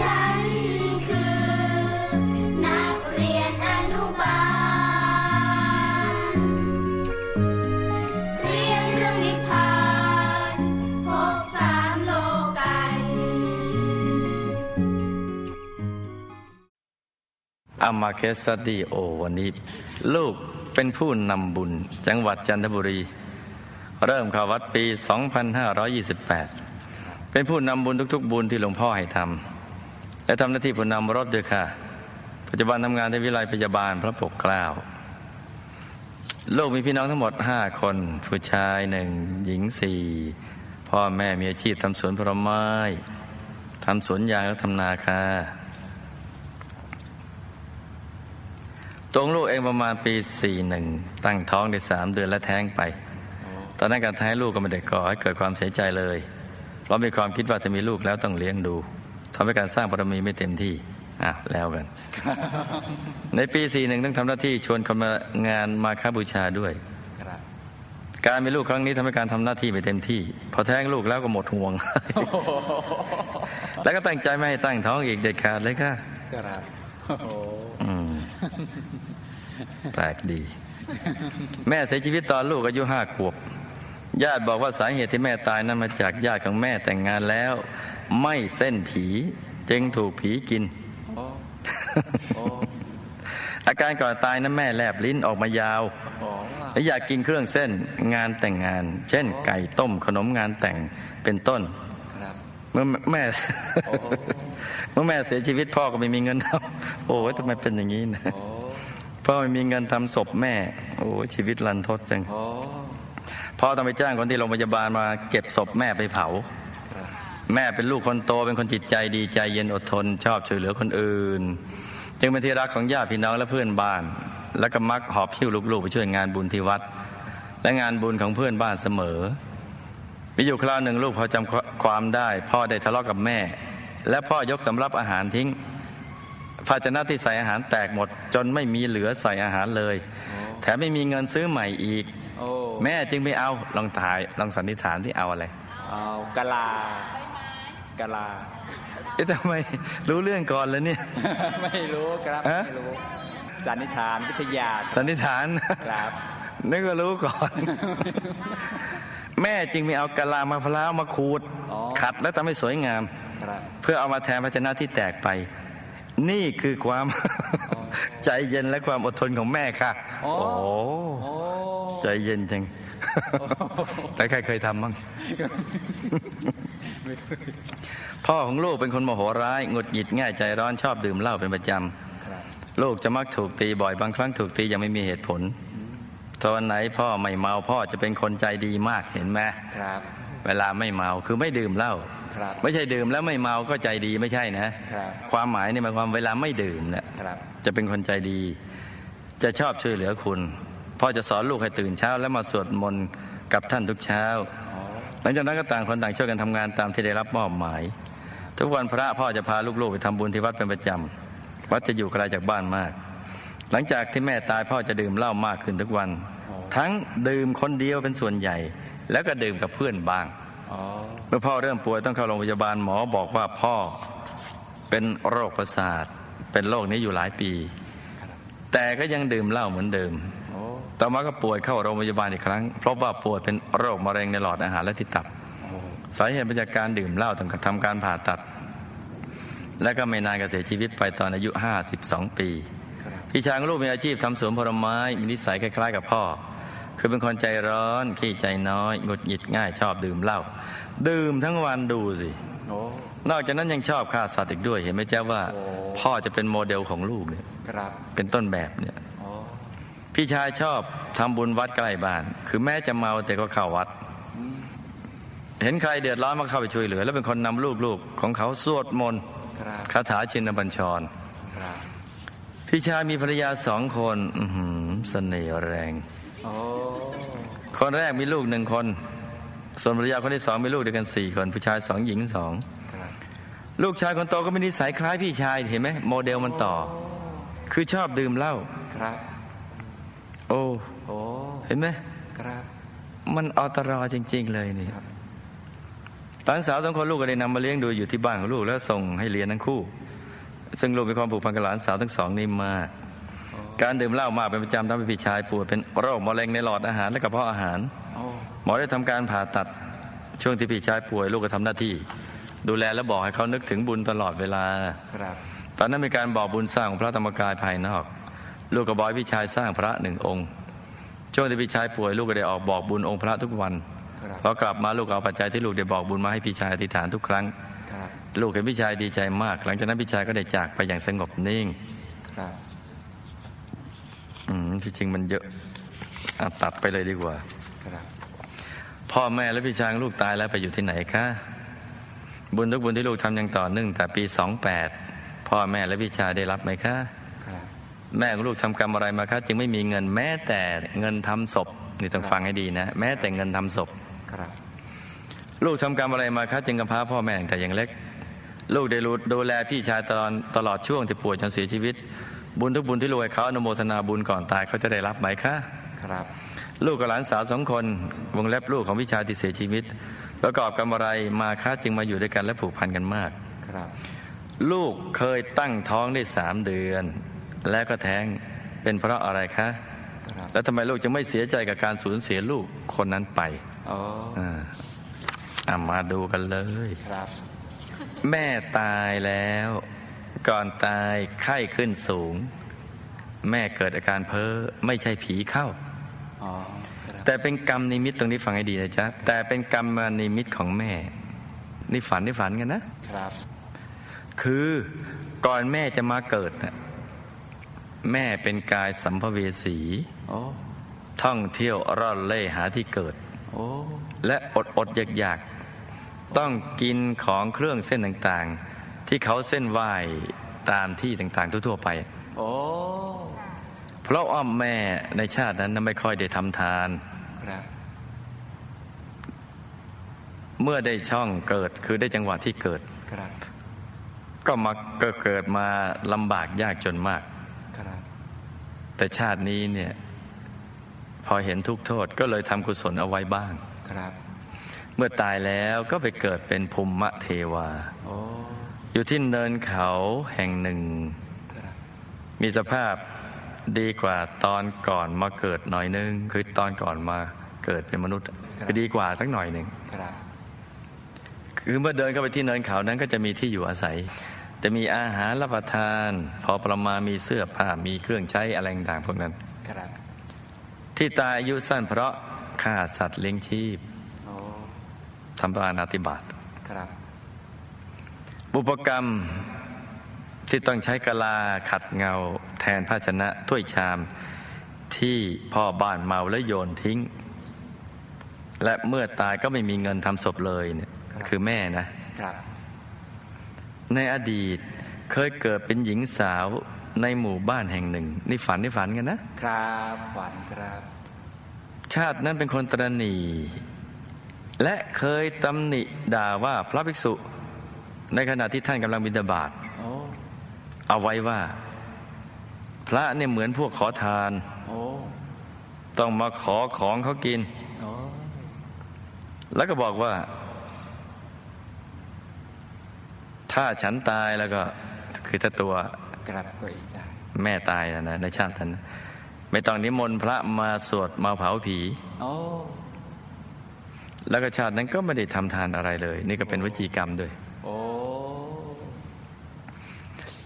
ฉันคือนักเรียนอนุบาล เรียนเรื่องนิพพานพบสามโลกัน อามาเคสตีโอวันนี้ ลูกเป็นผู้นำบุญ จังหวัดจันทบุรี เริ่มเข้าวัดปี 2528 เป็นผู้นำบุญทุก ๆ บุญที่หลวงพ่อให้ทำ และทำหน้าที่ผู้นำรถด้วยค่ะ ปัจจุบันทำงานที่วิไลพยาบาลพระปกเกล้าลูกมีพี่น้องทั้งหมด5คน ผู้ชายหนึ่งหญิงสี่พ่อแม่มีอาชีพทำสวนผลไม้ทำสวนยางและทำนาค่ะตรงลูกเองประมาณปีสี่หนึ่งตั้งท้องได้สามเดือนและแท้งไป ตอนนั้นการท้งลูกก็ไม่ได้ก่อให้เกิดความเสียใจเลย เพราะมีความคิดว่าจะมีลูกแล้วต้องเลี้ยงดู ทำให้การสร้างบารมีไม่เต็มที่อะแล้วกัน ในปีสี่หนึ่งต้องทำหน้าที่ชวนคนมางานมาค้าบูชาด้วยครับการมีลูกครั้งนี้ทำให้การทำหน้าที่ไม่เต็มที่ พอแท้งลูกแล้วก็หมดห่วง แล้วก็ตั้งใจไม่ให้ตั้งท้องอีกเด็ดขาดเลยค่ะครับโอ้อืมแปลกดี แม่เสียชีวิตตอนลูกอายุห้าขวบ ญาติบอกว่าสาเหตุที่แม่ตายนั้นมาจากญาติของแม่แต่งงานแล้ว ไม่เส้นผีจึงถูกผีกินโอ้โอ้อาการก่อนตายนั้นแม่แลบลิ้นออกมายาวโอ้และอยากกินเครื่องเส้นงานแต่งงาน เช่น ไก่ต้มขนมงานแต่งเป็นต้นครับเมื่อแม่โอ้เมื่อแม่เสียชีวิตพ่อก็ไม่มีเงินทำโอ้ยทำไมเป็นอย่างนี้นะโอ้พ่อไม่มีเงินทำศพแม่ โอ้ยชีวิตรันทดจังโอ้ พ่อต้องไปจ้างคนที่โรงพยาบาลมาเก็บศพแม่ไปเผา แม่เป็นลูกคนโตเป็นคนจิตใจดีใจเย็นอดทน ชอบช่วยเหลือคนอื่น จึงเป็นที่รักของญาติพี่น้องและเพื่อนบ้าน แล้วก็มักหอบหิ้วลูกๆไปช่วยงานบุญที่วัด และงานบุญของเพื่อนบ้านเสมอมีอยู่คราวหนึ่งลูกพอจำความได้ พ่อได้ทะเลาะกับแม่ และพ่อยกสำรับอาหารทิ้ง ภาชนะที่ใส่อาหารแตกหมด จนไม่มีเหลือใส่อาหารเลย แถมไม่มีเงินซื้อใหม่อีก แม่จึงไม่เอาลองถ่ายลองสันนิษฐานที่เอาอะไรเอากะลากะลาเอ๊ะทำไมรู้เรื่องก่อนแล้วเนี่ย ไม่รู้ครับฮะไม่รู้สันนิษฐานวิทยาสันนิษฐานครับนึกว่ารู้ก่อน แม่จึงไม่เอากะลามะพร้าวมาขูดอ๋อขัดและทำให้สวยงามครับเพื่อเอามาแทนภาชนะที่แตกไป นี่คือความใจเย็นและความอดทนของแม่ค่ะ โอ้โอ้โอ้ ใจเย็นจังแต่ใครเคยทำบ้างพ่อของลูกเป็นคนโมโหร้ายหงุดหงิดง่ายใจร้อนชอบดื่มเหล้าเป็นประจครับำลูกจะมักถูกตีบ่อยบางครั้งถูกตียังไม่มีเหตุผลตอนไหนพ่อไม่เมาพ่อจะเป็นคนใจดีมากเห็นไหมครับ เวลาไม่เมาคือไม่ดื่มเหล้าครับไม่ใช่ดื่มแล้วไม่เมาก็ใจดีไม่ใช่นะครับความหมายเนี่ยหมายความเวลาไม่ดื่มเนี่ยครับจะเป็นคนใจดี จะชอบช่วยเหลือคุณ พ่อจะสอนลูกให้ตื่นเช้า แล้วมาสวดมนต์กับท่านทุกเช้า หลังจากนั้นก็ต่างคนต่างช่วยกันทำงานตามที่ได้รับมอบหมาย ทุกวันพระพ่อจะพาลูกๆไปทำบุญที่วัดเป็นประจำวัดจะอยู่ไกลจากบ้านมาก หลังจากที่แม่ตายพ่อจะดื่มเหล้ามากขึ้นทุกวัน ทั้งดื่มคนเดียวเป็นส่วนใหญ่ แล้วก็ดื่มกับเพื่อนบ้างเมื่อพ่อเริ่มป่วยต้องเข้าโรงพยาบาลหมอบอกว่าพ่อเป็นโรคประสาทเป็นโรคนี้อยู่หลายปี แต่ก็ยังดื่มเหล้าเหมือนเดิม ต่อมาก็ป่วยเข้าโรงพยาบาลอีกครั้ง เพราะว่าป่วยเป็นโรคมะเร็งในหลอดอาหารและที่ตับโอ้สาเหตุมาจากการดื่มเหล้าต้องทำการผ่าตัด และก็ไม่นานก็เสียชีวิตไปตอนอายุ 52 ปีครับพี่ชายของลูกมีอาชีพทำสวนผลไม้ มีนิสัยคล้ายๆกับพ่อ คือเป็นคนใจร้อน ขี้ใจน้อยหงุดหงิดง่ายชอบดื่มเหล้า ดื่มทั้งวันดูสิโอ้นอกจากนั้นยังชอบฆ่าสัตว์อีกด้วย เห็นไหมเจ้าว่าโอ้พ่อจะเป็นโมเดลของลูกเนี่ยครับเป็นต้นแบบเนี่ยโอ้ พี่ชายชอบทำบุญวัดใกล้บ้าน คือแม้จะเมาแต่ก็เข้าวัดอืมเห็นใครเดือดร้อนมาเข้าไปช่วยเหลือ แล้วเป็นคนนำลูกๆของเขาสวดมนต์ครับคาถาชินบัญชรครับพี่ชายมีภรรยาสองคนอื้อหือเสน่ห์แรงโอ้คนแรกมีลูกหนึ่งคน ส่วนภรรยาคนที่สองมีลูกด้วยกันสี่คน ผู้ชายสองหญิงสองครับลูกชายคนโตก็มีนิสัยคล้ายพี่ชายเห็นไหมโมเดลมันต่อ คือชอบดื่มเหล้าครับ โอ้โอ้เห็นไหมครับ มันอตรอจริง ๆ เลยนี่ครับหลานสาวสองคนลูกก็ได้นำมาเลี้ยงดูอยู่ที่บ้านของลูกแล้วส่งให้เรียนทั้งคู่ ซึ่งลูกมีความผูกพันกับหลานสาวทั้งสองนี่มาก การดื่มเหล้ามากเป็นประจำทำให้พี่ชายป่วยเป็นโรคมะเร็งในหลอดอาหารและกระเพาะอาหารโอ้หมอได้ทำการผ่าตัดช่วงที่พี่ชายป่วยลูกก็ทำหน้าที่ ดูแลและบอกให้เขานึกถึงบุญตลอดเวลาครับตอนนั้นมีการบอกบุญสร้างพระธรรมกายภายนอก ลูกก็บอกให้พี่ชายสร้างพระหนึ่งองค์ช่วงที่พี่ชายป่วยลูกก็ได้ออกบอกบุญองค์พระทุกวันครับพอกลับมาลูกเอาปัจจัยที่ลูกได้บอกบุญมาให้พี่ชายอธิษฐานทุกครั้งครับลูกเห็นพี่ชายดีใจมาก หลังจากนั้นพี่ชายก็ได้จากไปอย่างสงบนิ่งครับอืมที่จริงมันเยอะอะตัดไปเลยดีกว่าครับพ่อแม่และพี่ชายของลูกตายแล้วไปอยู่ที่ไหนคะบุญทุกบุญที่ลูกทำอย่างต่อเนื่องแต่ปี28พ่อแม่และพี่ชายได้รับไหมคะครับ แม่ของลูกทำกรรมอะไรมาคะจึงไม่มีเงินแม้แต่เงินทำศพนี่ต้องฟังให้ดีนะ แม้แต่เงินทำศพครับ ลูกทำกรรมอะไรมาคะจึงกำพร้าพ่อแม่ตั้งแต่ยังเล็ก ลูกได้รู้ดูแลพี่ชายตลอดตลอดช่วงที่ป่วยจนเสียชีวิต บุญทุกบุญที่ลูกให้เขาอนุโมทนาบุญก่อนตายเขาจะได้รับไหมคะครับ ลูกกับหลานสาวสองคนวงเล็บลูกของพี่ชายที่เสียชีวิตประกอบกรรมอะไรมาคะจึงมาอยู่ด้วยกันและผูกพันกันมากครับ ลูกเคยตั้งท้องได้สามเดือน แล้วก็แท้งเป็นเพราะอะไรคะครับแล้วทำไมลูกจะไม่เสียใจกับการสูญเสียลูกคนนั้นไปโอ้อ่าอะมาดูกันเลยครับ แม่ตายแล้ว ก่อนตายไข้ขึ้นสูง แม่เกิดอาการเพ้อไม่ใช่ผีเข้าอ๋อครับแต่เป็นกรรมนิมิตตรงนี้ฟังให้ดีนะจ๊ะแต่เป็นกรรมนิมิตของแม่ นี่ฝันนี่ฝันกันนะครับ คือก่อนแม่จะมาเกิดน่ะ แม่เป็นกายสัมภเวสีโอ้ท่องเที่ยวร่อนเล่หาที่เกิดโอ้และอดอดอยากอยากๆต้องกินของเครื่องเส้นต่างๆ ที่เขาเส้นไหว้ตามที่ต่างๆ ทั่วๆไปโอ้เพราะอ้อมแม่ในชาตินั้นน่ะไม่ค่อยได้ทำทานครับเมื่อได้ช่องเกิดคือได้จังหวะที่เกิดครับก็มาก็เกิดมาลำบากยากจนมากครับ แต่ชาตินี้เนี่ยพอเห็นทุกข์โทษก็เลยทำกุศลเอาไว้บ้างครับ เมื่อตายแล้วก็ไปเกิดเป็นภูมิเทวาโอ้อยู่ที่เนินเขาแห่งหนึ่งครับมีสภาพดีกว่าตอนก่อนมาเกิดหน่อยนึง คือตอนก่อนมาเกิดเป็นมนุษย์คือดีกว่าสักหน่อยหนึ่งครับคือเมื่อเดินเข้าไปที่เนินเขานั้นก็จะมีที่อยู่อาศัย จะมีอาหารรับประทาน พอประมาณมีเสื้อผ้ามีเครื่องใช้อะไรต่างๆพวกนั้นครับที่ตายอายุสั้นเพราะฆ่าสัตว์เลี้ยงชีพโอ้ทำปานาติบาตครับบุปกรรมที่ต้องใช้กะลาขัดเงา แทนภาชนะถ้วยชามที่พ่อบ้านเมาแล้วโยนทิ้ง และเมื่อตายก็ไม่มีเงินทำศพเลยเนี่ยคือแม่นะครับ ในอดีตเคยเกิดเป็นหญิงสาวในหมู่บ้านแห่งหนึ่งนี่ฝันนี่ฝันกันนะครับฝันครับ ชาตินั้นเป็นคนตรณีและเคยตำหนิด่าว่าพระภิกษุ ในขณะที่ท่านกำลังบิณฑบาตโอ้เอาไว้ว่า พระเนี่ยเหมือนพวกขอทานโอ้ต้องมาขอของเขากินโอ้แล้วก็บอกว่า ถ้าฉันตายแล้วก็ คือถ้าตัวครับก็อีกได้แม่ตายนะนะในชาตินั้นนะไม่ต้องนิมนต์พระมาสวดมาเผาผีโอ้แล้วก็ชาตินั้นก็ไม่ได้ทำทานอะไรเลย นี่ก็เป็นวจีกรรมด้วยโอ้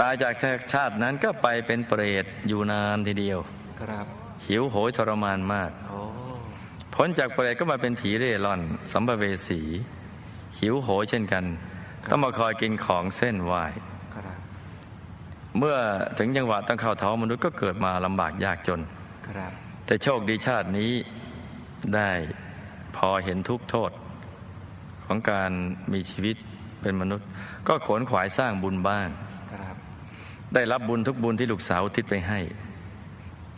ตายจากชาตินั้นก็ไปเป็นเปรตอยู่นานทีเดียว ครับหิวโหยทรมานมากโอ้พ้นจากเปรตก็มาเป็นผีเร่ร่อน สัมภเวสี หิวโหยเช่นกัน ต้องมาคอยกินของเส้นไหวครับเมื่อถึงจังหวะต้องเข้าท้องมนุษย์ก็เกิดมาลำบากยากจนครับแต่โชคดีชาตินี้ได้พอเห็นทุกข์โทษ ของการมีชีวิตเป็นมนุษย์ ก็ขวนขวายสร้างบุญบ้างครับได้รับบุญทุกบุญที่ลูกสาวอุทิศไปให้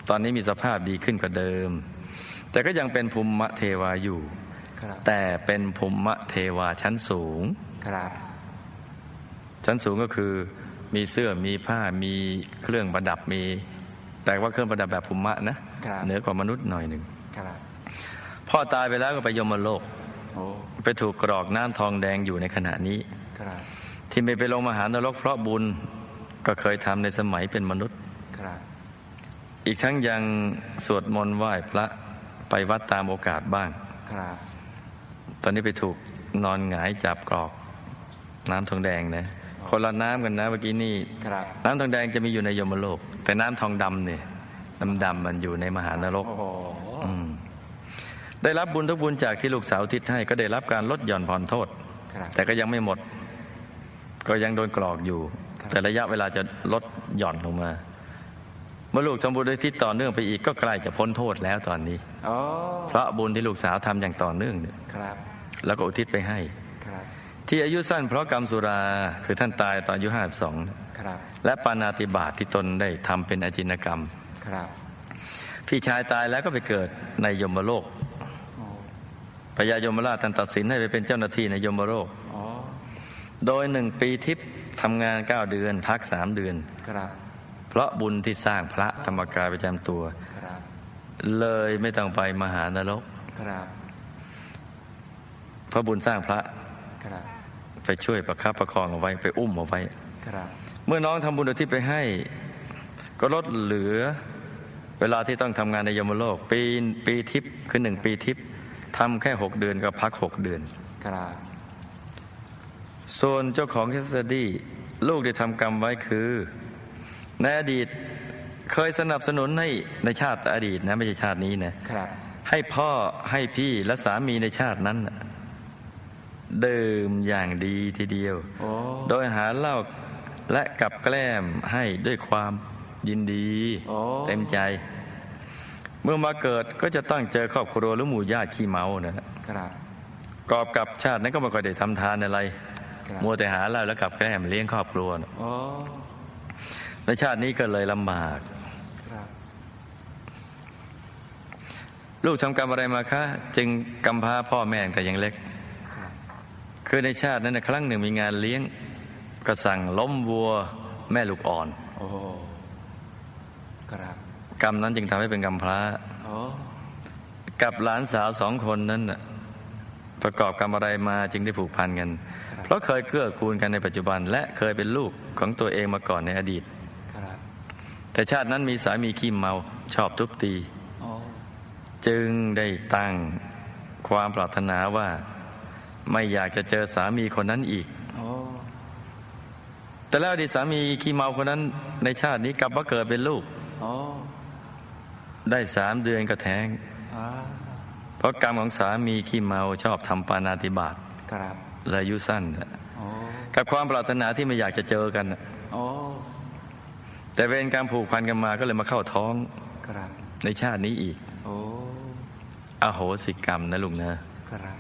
ตอนนี้มีสภาพดีขึ้นกว่าเดิม แต่ก็ยังเป็นภูมิเทวาอยู่ครับแต่เป็นภูมิเทวาชั้นสูงครับ ชั้นสูงก็คือมีเสื้อมีผ้ามีเครื่องประดับมี แต่ว่าเครื่องประดับแบบภูมินะครับเหนือกว่ามนุษย์หน่อยหนึ่งครับพ่อตายไปแล้วก็ไปยมโลกโอ้ไปถูกกรอกน้ำทองแดงอยู่ในขณะนี้ครับที่ไม่ไปลงมหานรกเพราะบุญก็เคยทำในสมัยเป็นมนุษย์ครับอีกทั้งยังสวดมนต์ไหว้พระไปวัดตามโอกาสบ้างครับตอนนี้ไปถูกนอนหงายจับกรอก น้ำทองแดงนะ คนละน้ำกันนะเมื่อกี้นี่ครับน้ำทองแดงจะมีอยู่ในยมโลก แต่น้ำทองดำเนี่ยน้ำดำมันอยู่ในมหานรกโอ้โหอืมได้รับบุญทุกบุญจากที่ลูกสาวทิศให้ ก็ได้รับการลดหย่อนผ่อนโทษครับแต่ก็ยังไม่หมด ก็ยังโดนกรอกอยู่ครับแต่ระยะเวลาจะลดหย่อนลงมา เมื่อลูกทำบุญด้วยทิศต่อเนื่องไปอีกก็ใกล้จะพ้นโทษแล้วตอนนี้โอ้เพราะบุญที่ลูกสาวทำอย่างต่อเนื่องเนี่ยครับแล้วก็อุทิศไปให้ครับ ที่อายุสั้นเพราะกรรมสุราคือท่านตายตอนอายุห้าสองครับและปานาติบาตที่ตนได้ทำเป็นอจินกรรมครับพี่ชายตายแล้วก็ไปเกิดในยมโลกโอ้พญายมราชท่านตัดสินให้ไปเป็นเจ้าหน้าที่ในยมโลกโอ้โดยหนึ่งปีทิพย์ทำงานเก้าเดือน พักสามเดือนครับเพราะบุญที่สร้างพระธรรมกายประจำตัวครับเลยไม่ต้องไปมหานรกครับเพราะบุญสร้างพระครับ ไปช่วยประคับประคองเอาไว้ไปอุ้มเอาไว้ครับเมื่อน้องทำบุญอุทิศไปให้ ก็ลดเหลือ เวลาที่ต้องทำงานในยมโลก ปีปีทิพย์คือหนึ่งปีทิพย์ทำแค่หกเดือนก็พักหกเดือนครับส่วนเจ้าของเคสดี้ลูกได้ทำกรรมไว้คือ ในอดีตเคยสนับสนุนให้ในชาติอดีตนะ ไม่ใช่ชาตินี้นะครับให้พ่อให้พี่และสามีในชาตินั้นน่ะ ดื่มอย่างดีทีเดียวโอ้โดยหาเหล้าและกับแกล้มให้ด้วยความยินดีโอ้เต็มใจ เมื่อมาเกิดก็จะต้องเจอครอบครัวหรือหมู่ญาติขี้เมานะครับกอบกับชาตินั้นก็ไม่ค่อยได้ทำทานอะไรครับมัวแต่หาเหล้าแล้วกับแกล้มเลี้ยงครอบครัวน่ะโอ้ในชาตินี้ก็เลยลำบากครับลูกทำกรรมอะไรมาคะ จึงกำพร้าพ่อแม่ตั้งแต่ยังเล็ก ครับคือในชาตินั้นนะครั้งหนึ่งมีงานเลี้ยงก็สั่งล้มวัวแม่ลูกอ่อน โอ้ครับกรรมนั้นจึงทำให้เป็นกรรมพร้าโอ้กับหลานสาวสองคนนั้นน่ะประกอบกรรมอะไรมาจึงได้ผูกพันกัน เพราะเคยเกื้อกูลกันในปัจจุบัน และเคยเป็นลูกของตัวเองมาก่อนในอดีตครับแต่ชาตินั้นมีสามีขี้เมาชอบทุบตีโอ้จึงได้ตั้งความปรารถนาว่า ไม่อยากจะเจอสามีคนนั้นอีกโอ้แต่แล้วอดีตสามีขี้เมาคนนั้น ในชาตินี้กลับมาเกิดเป็นลูกโอ้ได้สามเดือนก็แท้งอ่าเพราะกรรมของสามีขี้เมาชอบทำปานาติบาตครับและอายุสั้นน่ะโอ้กับความปรารถนาที่ไม่อยากจะเจอกันน่ะโอ้แต่เวรการผูกพันกันมาก็เลยมาเข้าท้องครับในชาตินี้อีกโอ้อโหสิกรรมนะลุงนะครับ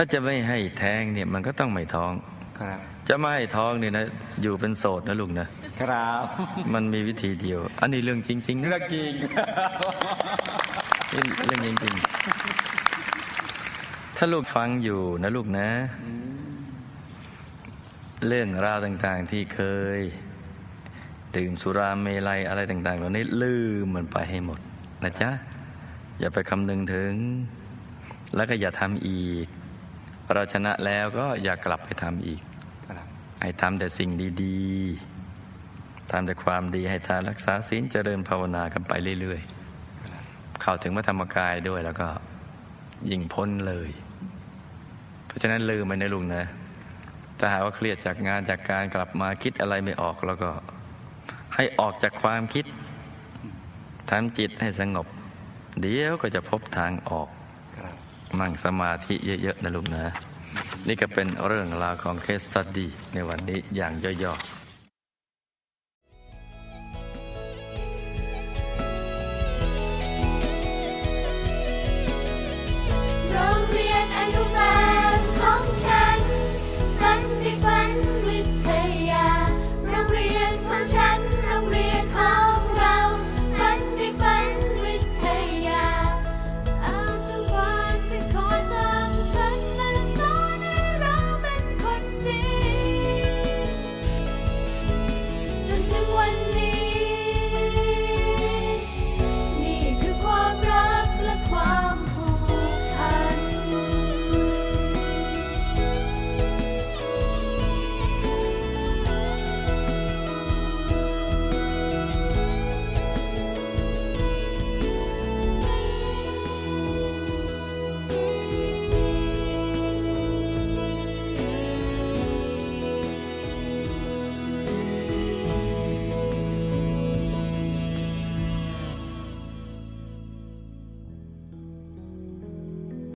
ถ้าจะไม่ให้แท้งเนี่ยมันก็ต้องไม่ท้องครับจะไม่ให้ท้องเนี่ยนะ อยู่เป็นโสดนะลุงนะครับมันมีวิธีเดียว อันนี้เรื่องจริงๆนะเรื่องจริงนี่เรื่องจริงๆถ้าลูกฟังอยู่นะลูกนะ เรื่องราวต่างๆที่เคย ดื่มสุราเมลัยอะไรต่างๆเหล่านี้ลืมมันไปให้หมดนะจ๊ะอย่าไปคำนึงถึง แล้วก็อย่าทำอีก เราชนะแล้วก็อย่ากลับไปทำอีกให้ทำแต่สิ่งดีๆทำแต่ความดีให้ทานรักษาศีลเจริญภาวนากันไปเรื่อยๆ เข้าถึงพระธรรมกายด้วยแล้วก็ยิ่งพ้นเลย เพราะฉะนั้นลืมไปในะลุงนะถ้าหากว่าเครียดจากงานจากการกลับมาคิดอะไรไม่ออกแล้วก็ ให้ออกจากความคิดทำจิตให้สงบ เดี๋ยวก็จะพบทางออก มั่งสมาธิเยอะๆนะลุงนะ นี่ก็เป็นเรื่องราวของเคสสตดี้ในวันนี้อย่างย่อๆ